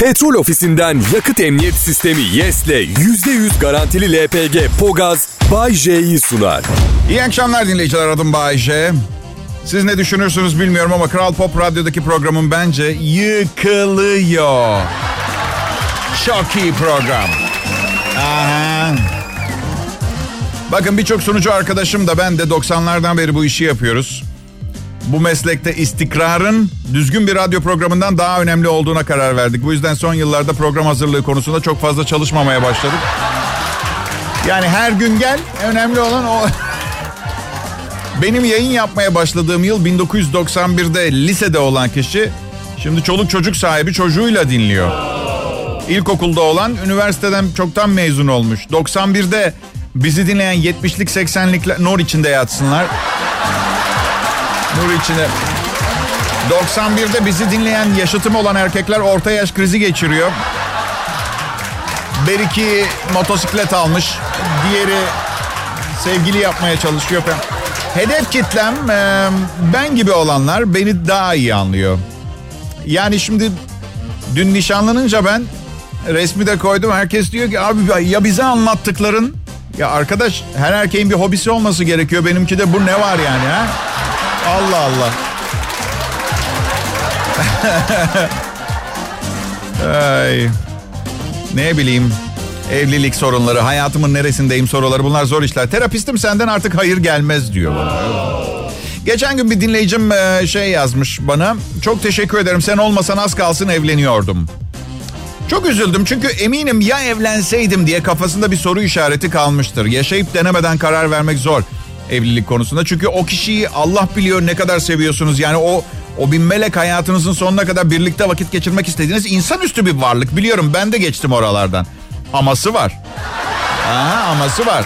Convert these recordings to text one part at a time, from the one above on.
Petrol ofisinden yakıt emniyet sistemi YES'le %100 garantili LPG Pogaz Bay J'yi sunar. İyi akşamlar dinleyiciler adım Bay J. Siz ne düşünürsünüz bilmiyorum ama Kral Pop Radyo'daki programım bence yıkılıyor. Çok iyi program. Aha. Bakın birçok sunucu arkadaşım da ben de 90'lardan beri bu işi yapıyoruz. Bu meslekte istikrarın düzgün bir radyo programından daha önemli olduğuna karar verdik. Bu yüzden son yıllarda program hazırlığı konusunda çok fazla çalışmamaya başladık. Yani her gün gel, önemli olan o. Benim yayın yapmaya başladığım yıl 1991'de lisede olan kişi şimdi çoluk çocuk sahibi çocuğuyla dinliyor. İlkokulda olan üniversiteden çoktan mezun olmuş. 91'de bizi dinleyen 70'lik 80'likler nur içinde yatsınlar. Nur içinde. 91'de bizi dinleyen yaşıtım olan erkekler orta yaş krizi geçiriyor. Beriki motosiklet almış. Diğeri sevgili yapmaya çalışıyor. Hedef kitlem ben gibi olanlar beni daha iyi anlıyor. Yani şimdi dün nişanlanınca ben resmi de koydum. Herkes diyor ki abi ya bize anlattıkların ya arkadaş her erkeğin bir hobisi olması gerekiyor. Benimki de bu ne var yani ha? Allah Allah. Ay. Ne bileyim. Evlilik sorunları, hayatımın neresindeyim soruları bunlar zor işler. Terapistim senden artık hayır gelmez diyor bana. Geçen gün bir dinleyicim e, şey yazmış bana. Çok teşekkür ederim sen olmasan az kalsın evleniyordum. Çok üzüldüm çünkü eminim ya evlenseydim diye kafasında bir soru işareti kalmıştır. Yaşayıp denemeden karar vermek zor evlilik konusunda. Çünkü o kişiyi Allah biliyor ne kadar seviyorsunuz. Yani o o bir melek hayatınızın sonuna kadar birlikte vakit geçirmek istediğiniz insanüstü bir varlık. Biliyorum ben de geçtim oralardan. Aması var. Aha aması var.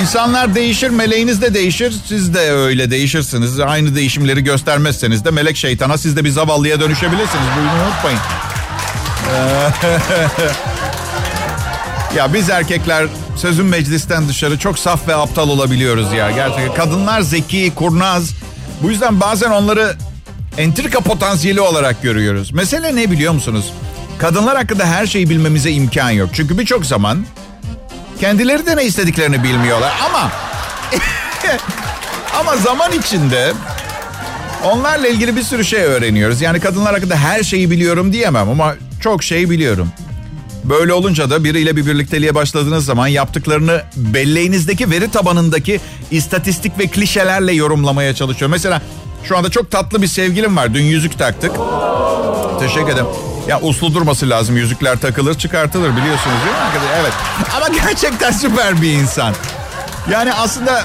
İnsanlar değişir, meleğiniz de değişir. Siz de öyle değişirsiniz. Aynı değişimleri göstermezseniz de melek şeytana siz de bir zavallıya dönüşebilirsiniz. Bunu unutmayın. ya biz erkekler sözün meclisten dışarı çok saf ve aptal olabiliyoruz ya. Gerçekten kadınlar zeki, kurnaz. Bu yüzden bazen onları entrika potansiyeli olarak görüyoruz. Mesele ne biliyor musunuz? Kadınlar hakkında her şeyi bilmemize imkan yok. Çünkü birçok zaman kendileri de ne istediklerini bilmiyorlar. Ama ama zaman içinde onlarla ilgili bir sürü şey öğreniyoruz. Yani kadınlar hakkında her şeyi biliyorum diyemem ama çok şey biliyorum. Böyle olunca da biriyle bir birlikteliğe başladığınız zaman yaptıklarını belleğinizdeki veri tabanındaki istatistik ve klişelerle yorumlamaya çalışıyor. Mesela şu anda çok tatlı bir sevgilim var. Dün yüzük taktık. Teşekkür ederim. Ya uslu durması lazım. Yüzükler takılır çıkartılır biliyorsunuz değil mi? Evet. Ama gerçekten süper bir insan. Yani aslında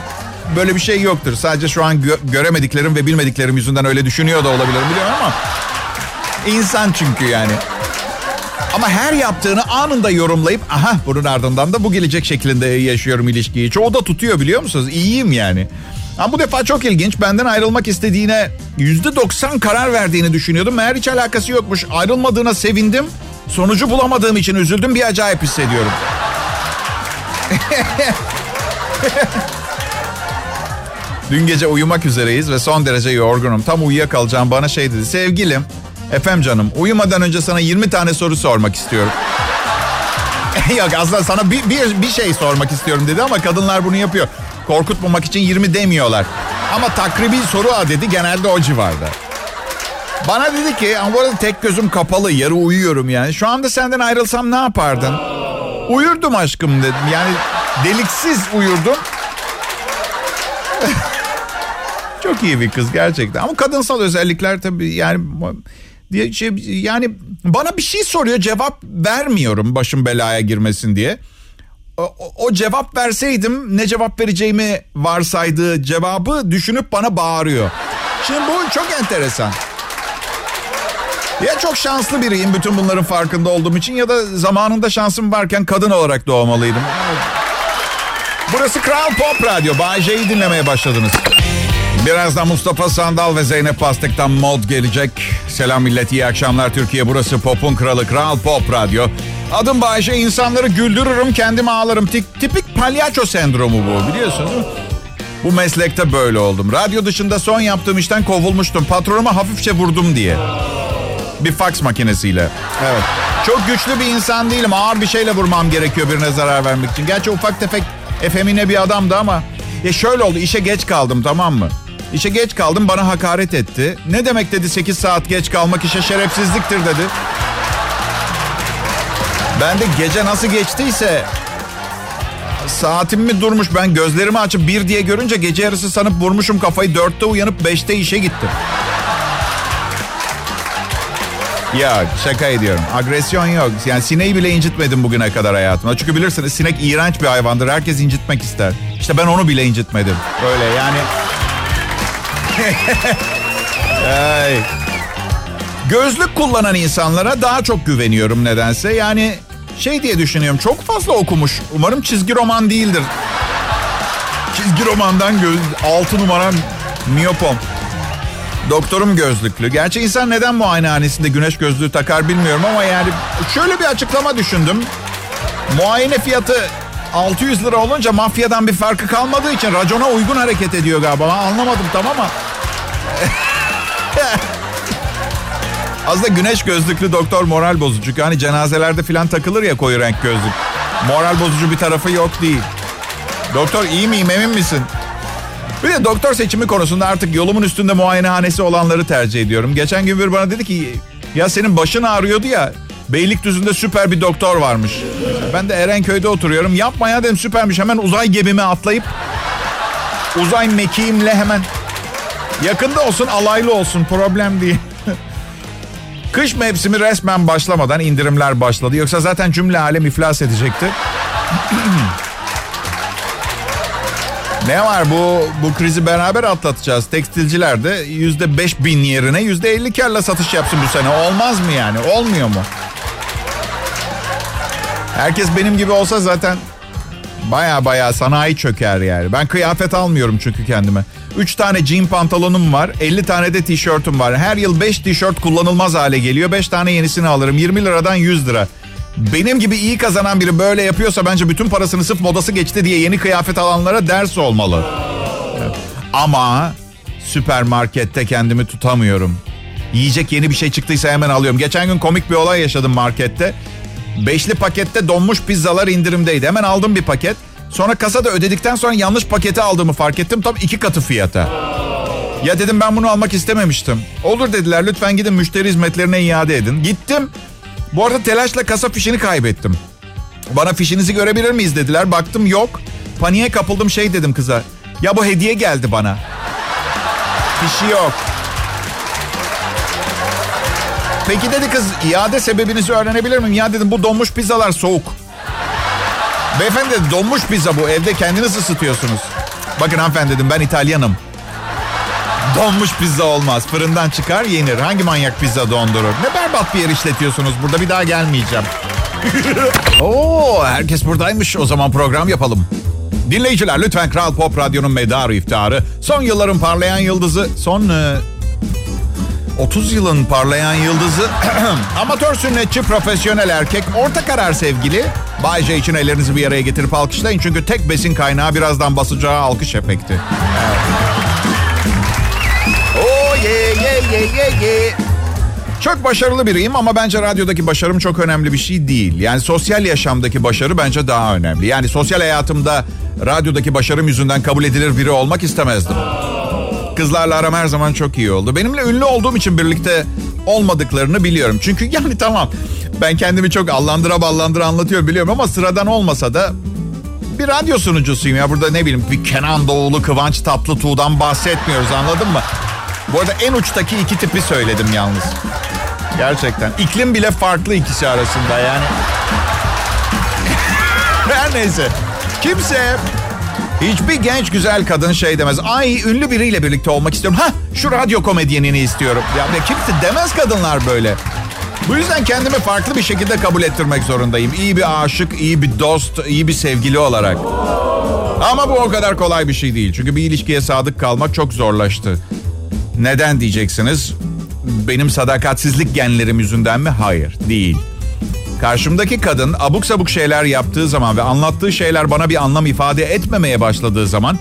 böyle bir şey yoktur. Sadece şu an gö- göremediklerim ve bilmediklerim yüzünden öyle düşünüyor da olabilirim biliyorum ama... insan çünkü yani. Ama her yaptığını anında yorumlayıp aha bunun ardından da bu gelecek şeklinde yaşıyorum ilişkiyi. Çoğu da tutuyor biliyor musunuz? İyiyim yani. Ama bu defa çok ilginç. Benden ayrılmak istediğine yüzde doksan karar verdiğini düşünüyordum. Meğer hiç alakası yokmuş. Ayrılmadığına sevindim. Sonucu bulamadığım için üzüldüm. Bir acayip hissediyorum. Dün gece uyumak üzereyiz ve son derece yorgunum. Tam uyuyakalacağım bana şey dedi. Sevgilim, efem canım uyumadan önce sana 20 tane soru sormak istiyorum. Yok aslında sana bir, bir, bir şey sormak istiyorum dedi ama kadınlar bunu yapıyor. Korkutmamak için 20 demiyorlar. Ama takribi soru a dedi genelde o civarda. Bana dedi ki ama bu arada tek gözüm kapalı yarı uyuyorum yani. Şu anda senden ayrılsam ne yapardın? Uyurdum aşkım dedim. Yani deliksiz uyurdum. Çok iyi bir kız gerçekten. Ama kadınsal özellikler tabii yani diye şey yani bana bir şey soruyor cevap vermiyorum başım belaya girmesin diye. O, o cevap verseydim ne cevap vereceğimi varsaydığı cevabı düşünüp bana bağırıyor. Şimdi bu çok enteresan. Ya çok şanslı biriyim bütün bunların farkında olduğum için ya da zamanında şansım varken kadın olarak doğmalıydım. Burası Kral Pop Radyo. Bay J'yi dinlemeye başladınız. Birazdan Mustafa Sandal ve Zeynep Pastık'tan mod gelecek. Selam millet, iyi akşamlar Türkiye. Burası Pop'un kralı Kral Pop Radyo. Adım Bayşe, insanları güldürürüm, kendim ağlarım. Tip, tipik palyaço sendromu bu biliyorsunuz Bu meslekte böyle oldum. Radyo dışında son yaptığım işten kovulmuştum. Patronuma hafifçe vurdum diye. Bir faks makinesiyle. Evet. Çok güçlü bir insan değilim. Ağır bir şeyle vurmam gerekiyor birine zarar vermek için. Gerçi ufak tefek efemine bir adamdı ama... Ya şöyle oldu işe geç kaldım tamam mı? İşe geç kaldım bana hakaret etti. Ne demek dedi 8 saat geç kalmak işe şerefsizliktir dedi. Ben de gece nasıl geçtiyse saatim mi durmuş ben gözlerimi açıp bir diye görünce gece yarısı sanıp vurmuşum kafayı dörtte uyanıp beşte işe gittim. Ya şaka ediyorum. Agresyon yok. Yani sineği bile incitmedim bugüne kadar hayatımda. Çünkü bilirsiniz sinek iğrenç bir hayvandır. Herkes incitmek ister. İşte ben onu bile incitmedim. Böyle yani. Ay. Gözlük kullanan insanlara daha çok güveniyorum nedense. Yani şey diye düşünüyorum. Çok fazla okumuş. Umarım çizgi roman değildir. Çizgi romandan göz, 6 numaram miyopom. Doktorum gözlüklü. Gerçi insan neden muayenehanesinde güneş gözlüğü takar bilmiyorum ama yani şöyle bir açıklama düşündüm. Muayene fiyatı 600 lira olunca mafyadan bir farkı kalmadığı için racona uygun hareket ediyor galiba. Anlamadım tamam ama. Aslında güneş gözlüklü doktor moral bozucu. Hani cenazelerde falan takılır ya koyu renk gözlük. Moral bozucu bir tarafı yok değil. Doktor iyi miyim emin misin? Bir de doktor seçimi konusunda artık yolumun üstünde muayenehanesi olanları tercih ediyorum. Geçen gün bir bana dedi ki ya senin başın ağrıyordu ya Beylikdüzü'nde süper bir doktor varmış. Ben de Erenköy'de oturuyorum. Yapma ya dedim süpermiş. Hemen uzay gemime atlayıp uzay mekiğimle hemen yakında olsun alaylı olsun problem değil. Kış mevsimi resmen başlamadan indirimler başladı. Yoksa zaten cümle alem iflas edecekti. Ne var bu bu krizi beraber atlatacağız. Tekstilciler de yüzde beş bin yerine yüzde elli karla satış yapsın bu sene. Olmaz mı yani? Olmuyor mu? Herkes benim gibi olsa zaten baya baya sanayi çöker yani. Ben kıyafet almıyorum çünkü kendime. Üç tane jean pantolonum var. 50 tane de tişörtüm var. Her yıl beş tişört kullanılmaz hale geliyor. Beş tane yenisini alırım. 20 liradan 100 lira. Benim gibi iyi kazanan biri böyle yapıyorsa bence bütün parasını sırf modası geçti diye yeni kıyafet alanlara ders olmalı. Ama süpermarkette kendimi tutamıyorum. Yiyecek yeni bir şey çıktıysa hemen alıyorum. Geçen gün komik bir olay yaşadım markette. Beşli pakette donmuş pizzalar indirimdeydi. Hemen aldım bir paket. Sonra kasada ödedikten sonra yanlış paketi aldığımı fark ettim. Tam iki katı fiyata. Ya dedim ben bunu almak istememiştim. Olur dediler lütfen gidin müşteri hizmetlerine iade edin. Gittim. Bu arada telaşla kasa fişini kaybettim. Bana fişinizi görebilir miyiz dediler. Baktım yok. Paniğe kapıldım şey dedim kıza. Ya bu hediye geldi bana. Fişi yok. Peki dedi kız iade sebebinizi öğrenebilir miyim? Ya dedim bu donmuş pizzalar soğuk. Beyefendi dedi, donmuş pizza bu evde kendiniz ısıtıyorsunuz. Bakın hanımefendi dedim ben İtalyanım. Donmuş pizza olmaz. Fırından çıkar yenir. Hangi manyak pizza dondurur? Ne berbat bir yer işletiyorsunuz burada. Bir daha gelmeyeceğim. Oo, herkes buradaymış. O zaman program yapalım. Dinleyiciler lütfen Kral Pop Radyo'nun medarı iftarı. Son yılların parlayan yıldızı. Son e, 30 yılın parlayan yıldızı. amatör sünnetçi, profesyonel erkek, orta karar sevgili. Bay J için ellerinizi bir araya getirip alkışlayın. Çünkü tek besin kaynağı birazdan basacağı alkış efekti. Evet. Oh yeah yeah yeah yeah yeah. Çok başarılı biriyim ama bence radyodaki başarım çok önemli bir şey değil. Yani sosyal yaşamdaki başarı bence daha önemli. Yani sosyal hayatımda radyodaki başarım yüzünden kabul edilir biri olmak istemezdim. Kızlarla aram her zaman çok iyi oldu. Benimle ünlü olduğum için birlikte olmadıklarını biliyorum. Çünkü yani tamam ben kendimi çok allandıra ballandıra anlatıyorum biliyorum ama sıradan olmasa da bir radyo sunucusuyum ya. Burada ne bileyim bir Kenan Doğulu, Kıvanç Tatlıtuğ'dan bahsetmiyoruz anladın mı? Bu arada en uçtaki iki tipi söyledim yalnız. Gerçekten. İklim bile farklı ikisi arasında yani. Her neyse. Kimse hiçbir genç güzel kadın şey demez. Ay ünlü biriyle birlikte olmak istiyorum. Ha şu radyo komedyenini istiyorum. Ya kimse demez kadınlar böyle. Bu yüzden kendimi farklı bir şekilde kabul ettirmek zorundayım. İyi bir aşık, iyi bir dost, iyi bir sevgili olarak. Ama bu o kadar kolay bir şey değil. Çünkü bir ilişkiye sadık kalmak çok zorlaştı. Neden diyeceksiniz? Benim sadakatsizlik genlerim yüzünden mi? Hayır, değil. Karşımdaki kadın abuk sabuk şeyler yaptığı zaman ve anlattığı şeyler bana bir anlam ifade etmemeye başladığı zaman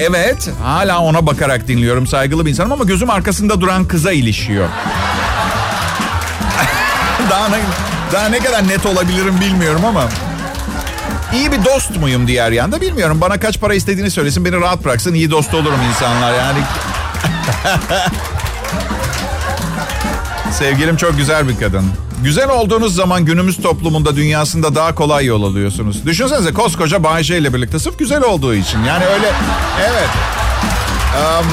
Evet hala ona bakarak dinliyorum saygılı bir insanım ama gözüm arkasında duran kıza ilişiyor. daha, ne, daha ne kadar net olabilirim bilmiyorum ama. İyi bir dost muyum diğer yanda bilmiyorum. Bana kaç para istediğini söylesin beni rahat bıraksın iyi dost olurum insanlar yani. Sevgilim çok güzel bir kadın. Güzel olduğunuz zaman günümüz toplumunda, dünyasında daha kolay yol alıyorsunuz. Düşünsenize koskoca Bayce ile birlikte sırf güzel olduğu için. Yani öyle, evet. Um,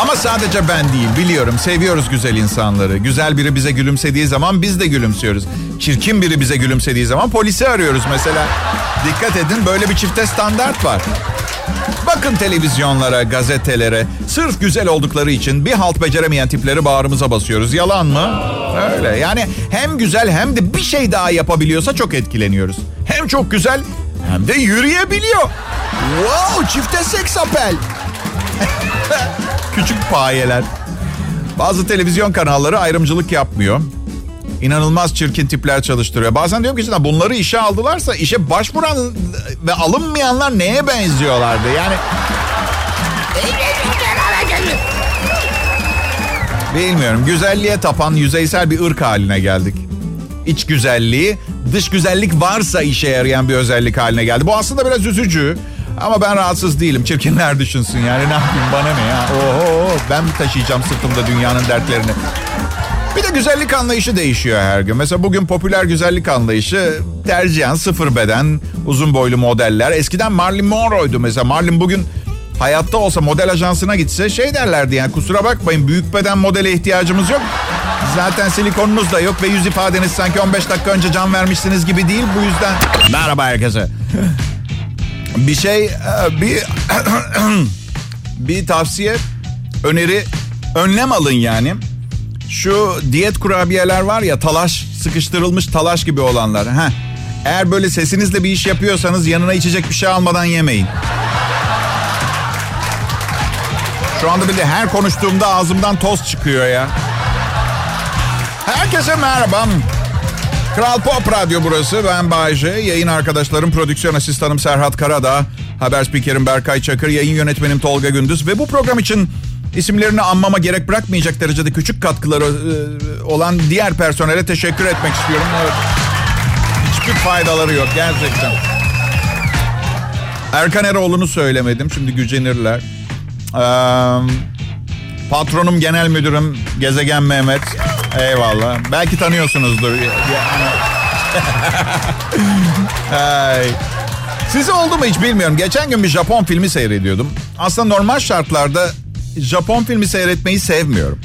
ama sadece ben değil, biliyorum. Seviyoruz güzel insanları. Güzel biri bize gülümsediği zaman biz de gülümsüyoruz. Çirkin biri bize gülümsediği zaman polisi arıyoruz mesela. Dikkat edin böyle bir çifte standart var. Bakın televizyonlara, gazetelere. Sırf güzel oldukları için bir halt beceremeyen tipleri bağrımıza basıyoruz. Yalan mı? Öyle. Yani hem güzel hem de bir şey daha yapabiliyorsa çok etkileniyoruz. Hem çok güzel hem de yürüyebiliyor. Wow, çifte seks apel. Küçük payeler. Bazı televizyon kanalları ayrımcılık yapmıyor. İnanılmaz çirkin tipler çalıştırıyor. Bazen diyorum ki işte bunları işe aldılarsa işe başvuran ve alınmayanlar neye benziyorlardı? Yani Bilmiyorum. Güzelliğe tapan yüzeysel bir ırk haline geldik. İç güzelliği, dış güzellik varsa işe yarayan bir özellik haline geldi. Bu aslında biraz üzücü. Ama ben rahatsız değilim. Çirkinler düşünsün yani ne yapayım bana ne ya. Oho ben mi taşıyacağım sırtımda dünyanın dertlerini. Bir de güzellik anlayışı değişiyor her gün. Mesela bugün popüler güzellik anlayışı tercihen sıfır beden, uzun boylu modeller. Eskiden Marilyn Monroe'ydu mesela. Marilyn bugün hayatta olsa model ajansına gitse şey derlerdi yani kusura bakmayın büyük beden modele ihtiyacımız yok. Zaten silikonunuz da yok ve yüz ifadeniz sanki 15 dakika önce can vermişsiniz gibi değil. Bu yüzden merhaba herkese. bir şey e, bir bir tavsiye öneri önlem alın yani. Şu diyet kurabiyeler var ya talaş sıkıştırılmış talaş gibi olanlar. Heh. Eğer böyle sesinizle bir iş yapıyorsanız yanına içecek bir şey almadan yemeyin. Şu anda bir de her konuştuğumda ağzımdan toz çıkıyor ya. Herkese merhaba. Kral Pop Radyo burası. Ben Bayece. Yayın arkadaşlarım, prodüksiyon asistanım Serhat Karadağ. Haber spikerim Berkay Çakır, yayın yönetmenim Tolga Gündüz. Ve bu program için isimlerini anmama gerek bırakmayacak derecede küçük katkıları e, olan diğer personele teşekkür etmek istiyorum. Hiçbir faydaları yok gerçekten. Erkan Eroğlu'nu söylemedim. Şimdi gücenirler. Ee, patronum genel müdürüm Gezegen Mehmet. Eyvallah. Belki tanıyorsunuzdur. Ay. Size oldu mu hiç bilmiyorum. Geçen gün bir Japon filmi seyrediyordum. Aslında normal şartlarda Japon filmi seyretmeyi sevmiyorum.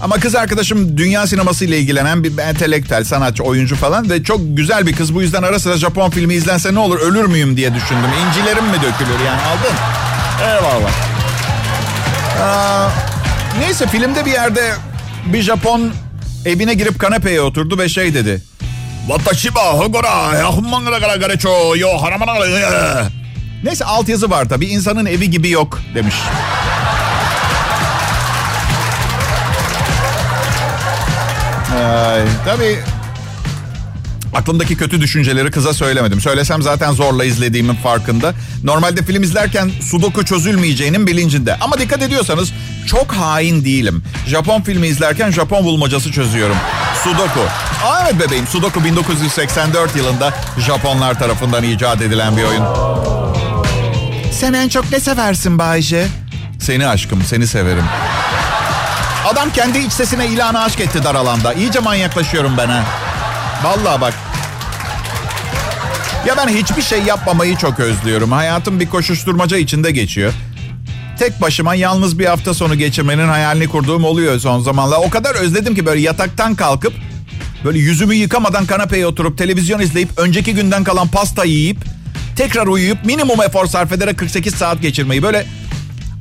Ama kız arkadaşım dünya sineması ile ilgilenen bir entelektüel, sanatçı, oyuncu falan ve çok güzel bir kız. Bu yüzden ara sıra Japon filmi izlense ne olur ölür müyüm diye düşündüm. İncilerim mi dökülür yani aldın? Eyvallah. Aa, neyse filmde bir yerde bir Japon evine girip kanepeye oturdu ve şey dedi. Watashiba hogora yahumangara gara garecho yo haramana Neyse altyazı var tabii. İnsanın evi gibi yok demiş. Ay, tabii aklımdaki kötü düşünceleri kıza söylemedim. Söylesem zaten zorla izlediğimin farkında. Normalde film izlerken sudoku çözülmeyeceğinin bilincinde. Ama dikkat ediyorsanız çok hain değilim. Japon filmi izlerken Japon bulmacası çözüyorum. Sudoku. Aa, evet bebeğim Sudoku 1984 yılında Japonlar tarafından icat edilen bir oyun. Sen en çok ne seversin Bayce? Seni aşkım, seni severim. Adam kendi iç sesine ilanı aşk etti dar alanda. İyice manyaklaşıyorum ben ha. Vallahi bak. Ya ben hiçbir şey yapmamayı çok özlüyorum. Hayatım bir koşuşturmaca içinde geçiyor. Tek başıma yalnız bir hafta sonu geçirmenin hayalini kurduğum oluyor son zamanlar. O kadar özledim ki böyle yataktan kalkıp böyle yüzümü yıkamadan kanepeye oturup televizyon izleyip önceki günden kalan pasta yiyip tekrar uyuyup minimum efor sarf ederek 48 saat geçirmeyi böyle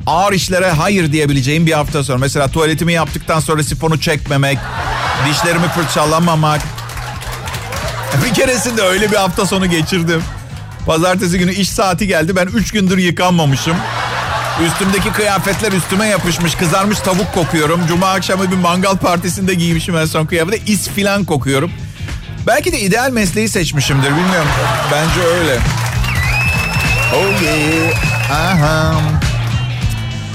ağır işlere hayır diyebileceğim bir hafta sonra. Mesela tuvaletimi yaptıktan sonra sifonu çekmemek, dişlerimi fırçalamamak. Bir keresinde öyle bir hafta sonu geçirdim. Pazartesi günü iş saati geldi. Ben 3 gündür yıkanmamışım. Üstümdeki kıyafetler üstüme yapışmış. Kızarmış tavuk kokuyorum. Cuma akşamı bir mangal partisinde giymişim en son kıyafeti. is filan kokuyorum. Belki de ideal mesleği seçmişimdir bilmiyorum. Bence öyle. Oh yeah. Aha.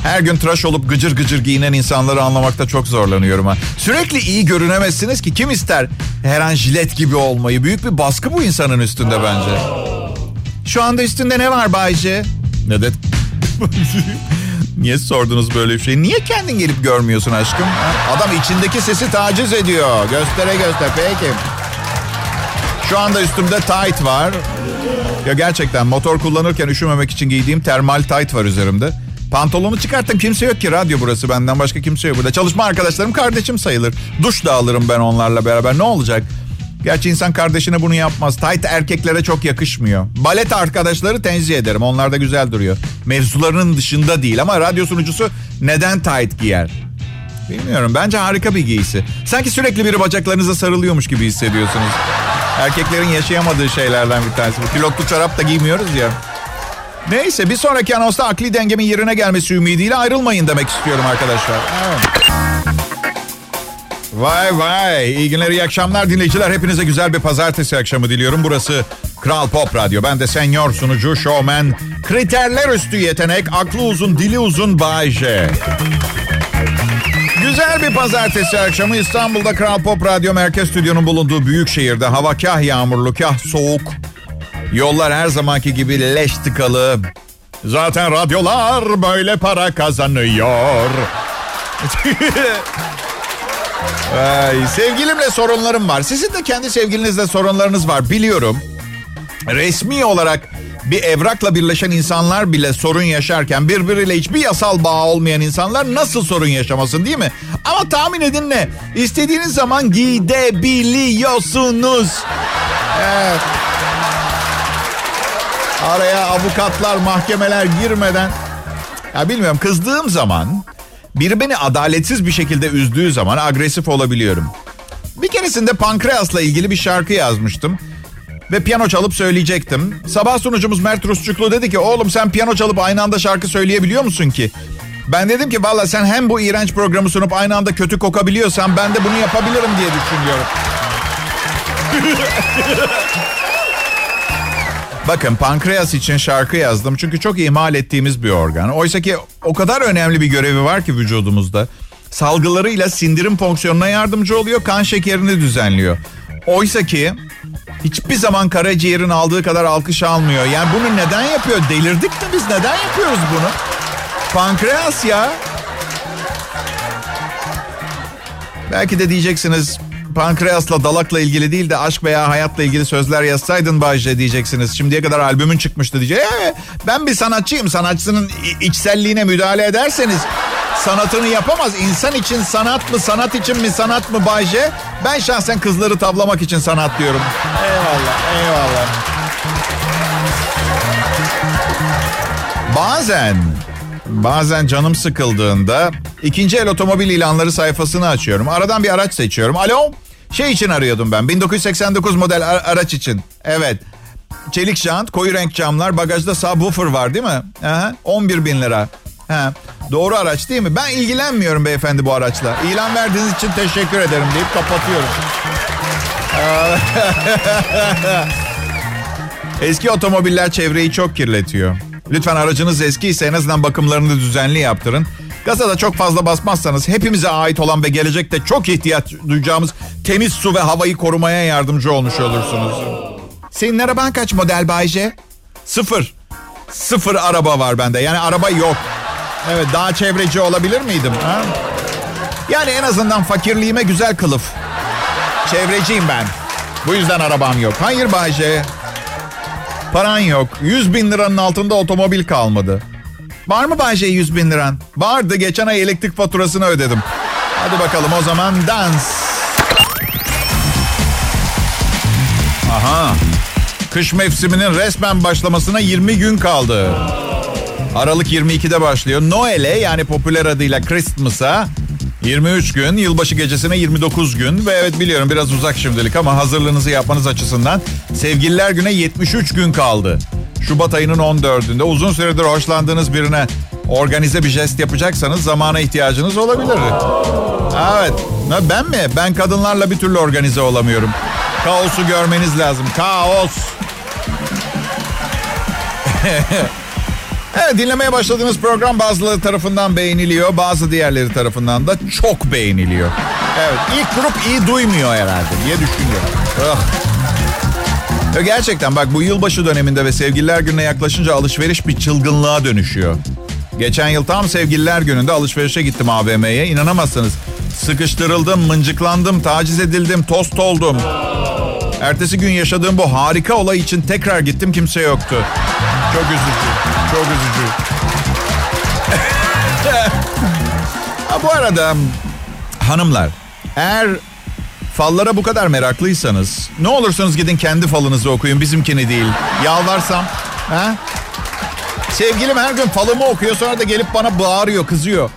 Her gün tıraş olup gıcır gıcır giyinen insanları anlamakta çok zorlanıyorum ha. Sürekli iyi görünemezsiniz ki kim ister her an jilet gibi olmayı? Büyük bir baskı bu insanın üstünde bence. Şu anda üstünde ne var Bayce? Ne de... Niye sordunuz böyle bir şey? Niye kendin gelip görmüyorsun aşkım? Adam içindeki sesi taciz ediyor. Göstere göster. Peki. Şu anda üstümde tight var. Ya gerçekten motor kullanırken üşümemek için giydiğim termal tight var üzerimde. Pantolonu çıkarttım kimse yok ki radyo burası benden başka kimse yok burada. Çalışma arkadaşlarım kardeşim sayılır. Duş da alırım ben onlarla beraber ne olacak? Gerçi insan kardeşine bunu yapmaz. Tight erkeklere çok yakışmıyor. Balet arkadaşları tenzih ederim. Onlar da güzel duruyor. Mevzularının dışında değil ama radyo sunucusu neden tight giyer? Bilmiyorum. Bence harika bir giysi. Sanki sürekli biri bacaklarınıza sarılıyormuş gibi hissediyorsunuz. Erkeklerin yaşayamadığı şeylerden bir tanesi. Bu pilotlu çorap da giymiyoruz ya. Neyse bir sonraki anonsta akli dengemin yerine gelmesi ümidiyle ayrılmayın demek istiyorum arkadaşlar. Vay vay. İyi günler, iyi akşamlar dinleyiciler. Hepinize güzel bir pazartesi akşamı diliyorum. Burası Kral Pop Radyo. Ben de senyor sunucu, showman, kriterler üstü yetenek, aklı uzun, dili uzun Bay J. Güzel bir pazartesi akşamı İstanbul'da Kral Pop Radyo Merkez Stüdyo'nun bulunduğu büyük şehirde hava kah yağmurlu kah soğuk. Yollar her zamanki gibi leş tıkalı. Zaten radyolar böyle para kazanıyor. Ay, sevgilimle sorunlarım var. Sizin de kendi sevgilinizle sorunlarınız var biliyorum. Resmi olarak bir evrakla birleşen insanlar bile sorun yaşarken birbiriyle hiçbir yasal bağ olmayan insanlar nasıl sorun yaşamasın değil mi? Ama tahmin edin ne? İstediğiniz zaman gidebiliyorsunuz. Evet. Araya avukatlar, mahkemeler girmeden... Ya bilmiyorum kızdığım zaman biri beni adaletsiz bir şekilde üzdüğü zaman agresif olabiliyorum. Bir keresinde pankreasla ilgili bir şarkı yazmıştım. Ve piyano çalıp söyleyecektim. Sabah sunucumuz Mert Rusçuklu dedi ki oğlum sen piyano çalıp aynı anda şarkı söyleyebiliyor musun ki? Ben dedim ki valla sen hem bu iğrenç programı sunup aynı anda kötü kokabiliyorsan ben de bunu yapabilirim diye düşünüyorum. Bakın pankreas için şarkı yazdım çünkü çok ihmal ettiğimiz bir organ. Oysa ki o kadar önemli bir görevi var ki vücudumuzda. Salgılarıyla sindirim fonksiyonuna yardımcı oluyor, kan şekerini düzenliyor. Oysa ki hiçbir zaman karaciğerin aldığı kadar alkış almıyor. Yani bunu neden yapıyor? Delirdik mi biz? Neden yapıyoruz bunu? Pankreas ya. Belki de diyeceksiniz pankreasla dalakla ilgili değil de aşk veya hayatla ilgili sözler yazsaydın Bayce diyeceksiniz. Şimdiye kadar albümün çıkmıştı diyecek. Ee, ben bir sanatçıyım. Sanatçının içselliğine müdahale ederseniz sanatını yapamaz. İnsan için sanat mı, sanat için mi sanat mı Bayce? Ben şahsen kızları tavlamak için sanat diyorum. Eyvallah, eyvallah. Bazen, bazen canım sıkıldığında ikinci el otomobil ilanları sayfasını açıyorum. Aradan bir araç seçiyorum. Alo, şey için arıyordum ben. 1989 model araç için. Evet. Çelik jant, koyu renk camlar, bagajda subwoofer var değil mi? Aha, 11 bin lira. Ha, doğru araç değil mi? Ben ilgilenmiyorum beyefendi bu araçla. İlan verdiğiniz için teşekkür ederim deyip kapatıyorum. Eski otomobiller çevreyi çok kirletiyor. Lütfen aracınız eski ise en azından bakımlarını düzenli yaptırın. Gaza da çok fazla basmazsanız hepimize ait olan ve gelecekte çok ihtiyaç duyacağımız temiz su ve havayı korumaya yardımcı olmuş olursunuz. Senin araban kaç model Bayce? Sıfır. Sıfır araba var bende. Yani araba yok. Evet daha çevreci olabilir miydim? Ha? Yani en azından fakirliğime güzel kılıf. Çevreciyim ben. Bu yüzden arabam yok. Hayır Bayce. Paran yok. 100 bin liranın altında otomobil kalmadı. Var mı Bayce 100 bin liran? Vardı. Geçen ay elektrik faturasını ödedim. Hadi bakalım o zaman dans. Aha. Kış mevsiminin resmen başlamasına 20 gün kaldı. Aralık 22'de başlıyor. Noel'e yani popüler adıyla Christmas'a 23 gün, yılbaşı gecesine 29 gün ve evet biliyorum biraz uzak şimdilik ama hazırlığınızı yapmanız açısından sevgililer güne 73 gün kaldı. Şubat ayının 14'ünde uzun süredir hoşlandığınız birine organize bir jest yapacaksanız zamana ihtiyacınız olabilir. Evet. Ben mi? Ben kadınlarla bir türlü organize olamıyorum. Kaosu görmeniz lazım. Kaos. Evet dinlemeye başladığınız program bazıları tarafından beğeniliyor. Bazı diğerleri tarafından da çok beğeniliyor. Evet ilk grup iyi duymuyor herhalde diye düşünüyorum. Oh. Gerçekten bak bu yılbaşı döneminde ve sevgililer gününe yaklaşınca alışveriş bir çılgınlığa dönüşüyor. Geçen yıl tam sevgililer gününde alışverişe gittim AVM'ye. İnanamazsınız. Sıkıştırıldım, mıncıklandım, taciz edildim, tost oldum. Ertesi gün yaşadığım bu harika olay için tekrar gittim kimse yoktu. Çok üzücü. Çok üzücü. ha, bu arada hanımlar eğer fallara bu kadar meraklıysanız ne olursunuz gidin kendi falınızı okuyun bizimkini değil. Yalvarsam. Ha? Sevgilim her gün falımı okuyor sonra da gelip bana bağırıyor kızıyor.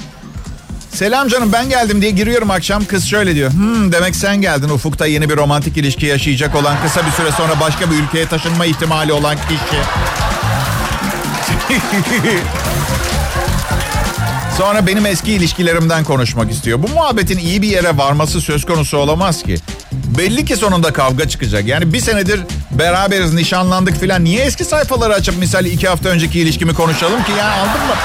Selam canım ben geldim diye giriyorum akşam. Kız şöyle diyor. Hmm, demek sen geldin ufukta yeni bir romantik ilişki yaşayacak olan kısa bir süre sonra başka bir ülkeye taşınma ihtimali olan kişi. Sonra benim eski ilişkilerimden konuşmak istiyor. Bu muhabbetin iyi bir yere varması söz konusu olamaz ki. Belli ki sonunda kavga çıkacak. Yani bir senedir beraberiz, nişanlandık filan. Niye eski sayfaları açıp misal iki hafta önceki ilişkimi konuşalım ki ya aldın mı?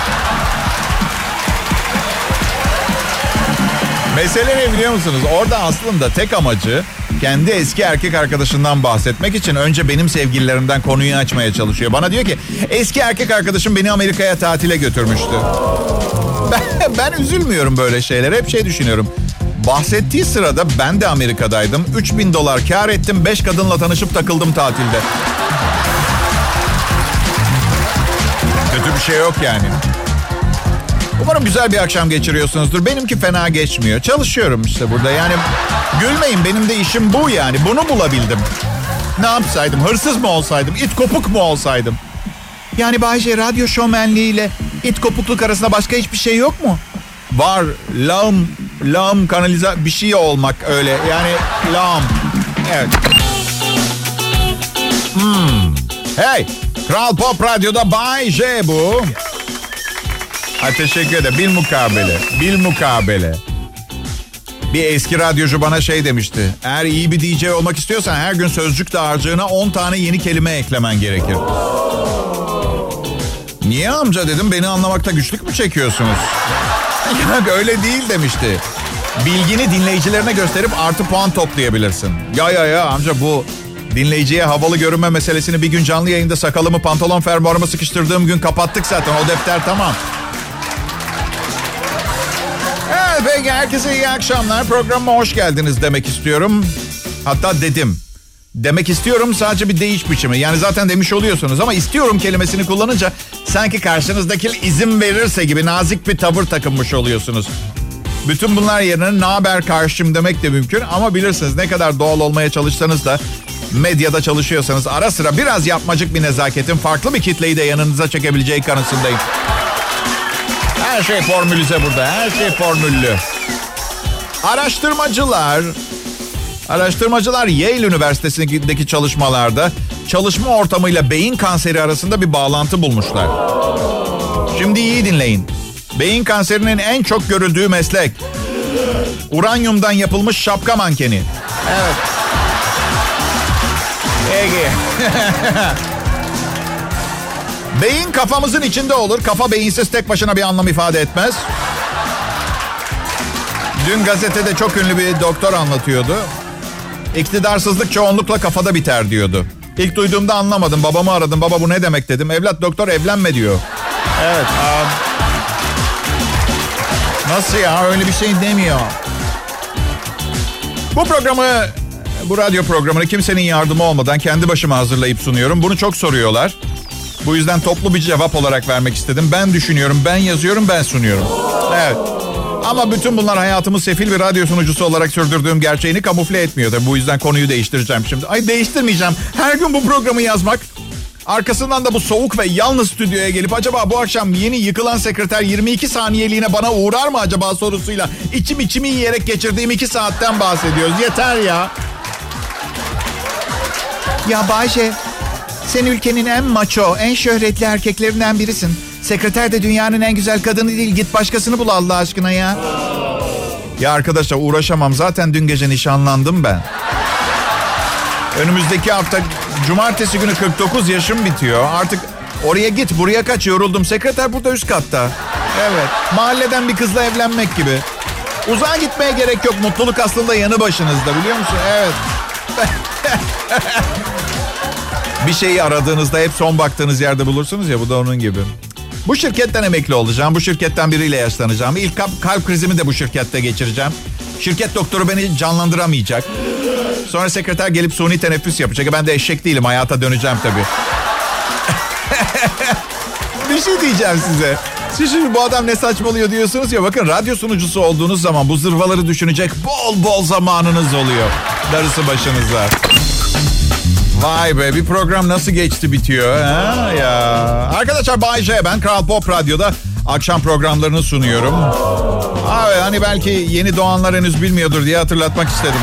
Mesele ne biliyor musunuz? Orada aslında tek amacı kendi eski erkek arkadaşından bahsetmek için önce benim sevgililerimden konuyu açmaya çalışıyor. Bana diyor ki eski erkek arkadaşım beni Amerika'ya tatile götürmüştü. Ben, ben üzülmüyorum böyle şeylere. Hep şey düşünüyorum. Bahsettiği sırada ben de Amerika'daydım. 3000 dolar kar ettim. 5 kadınla tanışıp takıldım tatilde. Kötü bir şey yok yani. Umarım güzel bir akşam geçiriyorsunuzdur. Benimki fena geçmiyor. Çalışıyorum işte burada. Yani gülmeyin benim de işim bu yani. Bunu bulabildim. Ne yapsaydım? Hırsız mı olsaydım? İt kopuk mu olsaydım? Yani Bayce radyo şovmenliğiyle it kopukluk arasında başka hiçbir şey yok mu? Var. Lağım, lağım kanaliza bir şey olmak öyle. Yani lağım. Evet. Hmm. Hey. Kral Pop Radyo'da Bay J bu. Ha, teşekkür ederim. Bil mukabele. Bil mukabele. Bir eski radyocu bana şey demişti. Eğer iyi bir DJ olmak istiyorsan her gün sözcük dağarcığına 10 tane yeni kelime eklemen gerekir. Niye amca dedim beni anlamakta güçlük mü çekiyorsunuz? Ya öyle değil demişti. Bilgini dinleyicilerine gösterip artı puan toplayabilirsin. Ya ya ya amca bu dinleyiciye havalı görünme meselesini bir gün canlı yayında sakalımı pantolon fermuarıma sıkıştırdığım gün kapattık zaten. O defter tamam. Peki herkese iyi akşamlar. Programıma hoş geldiniz demek istiyorum. Hatta dedim. Demek istiyorum sadece bir değiş biçimi. Yani zaten demiş oluyorsunuz ama istiyorum kelimesini kullanınca sanki karşınızdaki izin verirse gibi nazik bir tavır takınmış oluyorsunuz. Bütün bunlar yerine ne haber karşım demek de mümkün ama bilirsiniz ne kadar doğal olmaya çalışsanız da medyada çalışıyorsanız ara sıra biraz yapmacık bir nezaketin farklı bir kitleyi de yanınıza çekebileceği kanısındayım. Her şey formülize burada. Her şey formüllü. Araştırmacılar Araştırmacılar Yale Üniversitesi'ndeki çalışmalarda çalışma ortamıyla beyin kanseri arasında bir bağlantı bulmuşlar. Şimdi iyi dinleyin. Beyin kanserinin en çok görüldüğü meslek. Uranyumdan yapılmış şapka mankeni. Evet. Peki. Beyin kafamızın içinde olur. Kafa beyinsiz tek başına bir anlam ifade etmez. Dün gazetede çok ünlü bir doktor anlatıyordu. İktidarsızlık çoğunlukla kafada biter diyordu. İlk duyduğumda anlamadım. Babamı aradım. Baba bu ne demek dedim. Evlat doktor evlenme diyor. Evet. Um, nasıl ya öyle bir şey demiyor. Bu programı, bu radyo programını kimsenin yardımı olmadan kendi başıma hazırlayıp sunuyorum. Bunu çok soruyorlar. Bu yüzden toplu bir cevap olarak vermek istedim. Ben düşünüyorum, ben yazıyorum, ben sunuyorum. Evet. Ama bütün bunlar hayatımı sefil bir radyo sunucusu olarak sürdürdüğüm gerçeğini kamufle etmiyor. Tabii bu yüzden konuyu değiştireceğim şimdi. Ay değiştirmeyeceğim. Her gün bu programı yazmak. Arkasından da bu soğuk ve yalnız stüdyoya gelip acaba bu akşam yeni yıkılan sekreter 22 saniyeliğine bana uğrar mı acaba sorusuyla içim içimi yiyerek geçirdiğim 2 saatten bahsediyoruz. Yeter ya. Ya Bayce, sen ülkenin en maço, en şöhretli erkeklerinden birisin. Sekreter de dünyanın en güzel kadını değil. Git başkasını bul Allah aşkına ya. Ya arkadaşlar uğraşamam. Zaten dün gece nişanlandım ben. Önümüzdeki hafta cumartesi günü 49 yaşım bitiyor. Artık Oraya git buraya kaç yoruldum. Sekreter burada üst katta. Evet. Mahalleden bir kızla evlenmek gibi. Uzağa gitmeye gerek yok. Mutluluk aslında yanı başınızda biliyor musun? Evet. bir şeyi aradığınızda hep son baktığınız yerde bulursunuz ya bu da onun gibi. Bu şirketten emekli olacağım. Bu şirketten biriyle yaşlanacağım. İlk kalp krizimi de bu şirkette geçireceğim. Şirket doktoru beni canlandıramayacak. Sonra sekreter gelip suni teneffüs yapacak. Ben de eşek değilim. Hayata döneceğim tabii. bir şey diyeceğim size. Siz şimdi bu adam ne saçmalıyor diyorsunuz ya. Bakın radyo sunucusu olduğunuz zaman bu zırvaları düşünecek bol bol zamanınız oluyor. Darısı başınıza. Vay be bir program nasıl geçti bitiyor ha ya. Arkadaşlar Bay J ben Kral Pop Radyo'da akşam programlarını sunuyorum. Abi hani belki yeni doğanlar henüz bilmiyordur diye hatırlatmak istedim.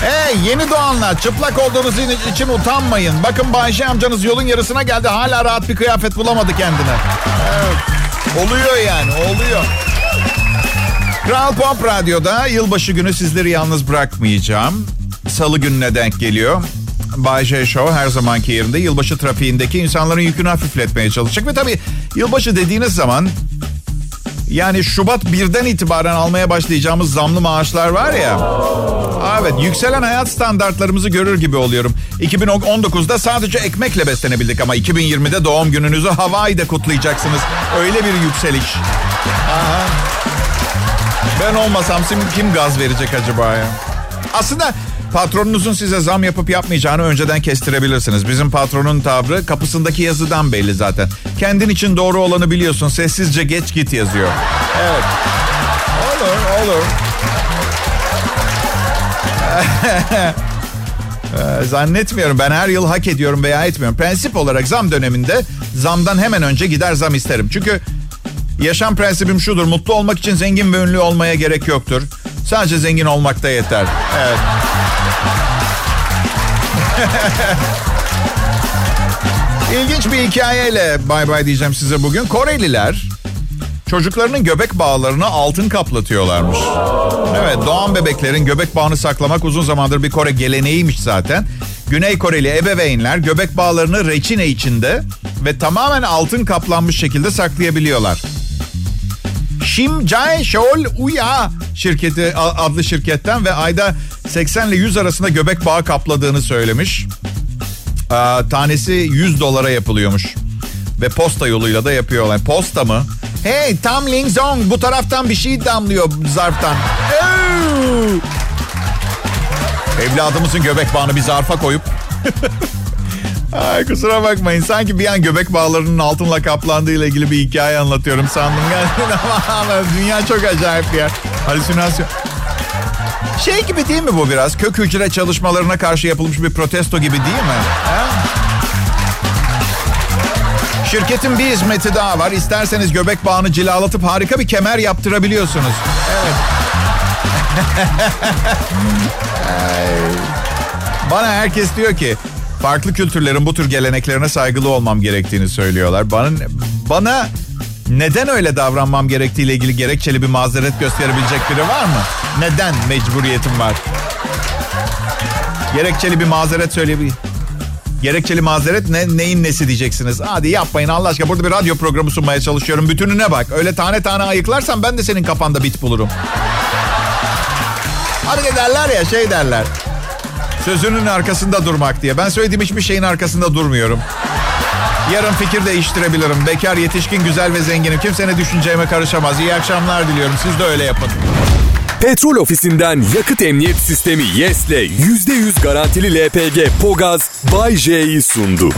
Hey yeni doğanlar çıplak olduğunuz için utanmayın. Bakın Bayşe amcanız yolun yarısına geldi. Hala rahat bir kıyafet bulamadı kendine. Evet. Oluyor yani oluyor. Kral Pop Radyo'da yılbaşı günü sizleri yalnız bırakmayacağım. Salı gününe denk geliyor. Bay J Show her zamanki yerinde yılbaşı trafiğindeki insanların yükünü hafifletmeye çalışacak. Ve tabii yılbaşı dediğiniz zaman yani Şubat 1'den itibaren almaya başlayacağımız zamlı maaşlar var ya. Evet yükselen hayat standartlarımızı görür gibi oluyorum. 2019'da sadece ekmekle beslenebildik ama 2020'de doğum gününüzü Hawaii'de kutlayacaksınız. Öyle bir yükseliş. Aha. Ben olmasam kim gaz verecek acaba ya? Aslında patronunuzun size zam yapıp yapmayacağını önceden kestirebilirsiniz. Bizim patronun tavrı kapısındaki yazıdan belli zaten. Kendin için doğru olanı biliyorsun. Sessizce geç git yazıyor. Evet. Olur, olur. Ee, zannetmiyorum. Ben her yıl hak ediyorum veya etmiyorum. Prensip olarak zam döneminde zamdan hemen önce gider zam isterim. Çünkü yaşam prensibim şudur. Mutlu olmak için zengin ve ünlü olmaya gerek yoktur. Sadece zengin olmakta yeter. Evet. İlginç bir hikayeyle bay bay diyeceğim size bugün. Koreliler çocuklarının göbek bağlarını altın kaplatıyorlarmış. Evet doğan bebeklerin göbek bağını saklamak uzun zamandır bir Kore geleneğiymiş zaten. Güney Koreli ebeveynler göbek bağlarını reçine içinde ve tamamen altın kaplanmış şekilde saklayabiliyorlar. Shim Jae Shol Uya şirketi adlı şirketten ve ayda 80 ile 100 arasında göbek bağı kapladığını söylemiş. Aa, tanesi 100 dolara yapılıyormuş. Ve posta yoluyla da yapıyorlar. Posta mı? Hey Tam Ling Zong bu taraftan bir şey damlıyor zarftan. Evladımızın göbek bağını bir zarfa koyup Ay kusura bakmayın. Sanki bir an göbek bağlarının altınla kaplandığı ile ilgili bir hikaye anlatıyorum sandım. Ama dünya çok acayip bir yer. Halüsinasyon. Şey gibi değil mi bu biraz? Kök hücre çalışmalarına karşı yapılmış bir protesto gibi değil mi? Ha? Şirketin bir hizmeti daha var. İsterseniz göbek bağını cilalatıp harika bir kemer yaptırabiliyorsunuz. Evet. Bana herkes diyor ki farklı kültürlerin bu tür geleneklerine saygılı olmam gerektiğini söylüyorlar. Bana bana neden öyle davranmam gerektiğiyle ilgili gerekçeli bir mazeret gösterebilecek biri var mı? Neden mecburiyetim var? Gerekçeli bir mazeret söyleyebilir. Gerekçeli mazeret ne, neyin nesi diyeceksiniz. Hadi yapmayın Allah aşkına. Burada bir radyo programı sunmaya çalışıyorum. Bütününe bak. Öyle tane tane ayıklarsan ben de senin kafanda bit bulurum. Hani derler ya şey derler. Sözünün arkasında durmak diye. Ben söylediğim hiçbir şeyin arkasında durmuyorum. Yarın fikir değiştirebilirim. Bekar, yetişkin, güzel ve zenginim. Kimse ne düşüneceğime karışamaz. İyi akşamlar diliyorum. Siz de öyle yapın. Petrol ofisinden yakıt emniyet sistemi YES'le %100 garantili LPG Pogaz Bay J'yi sundu.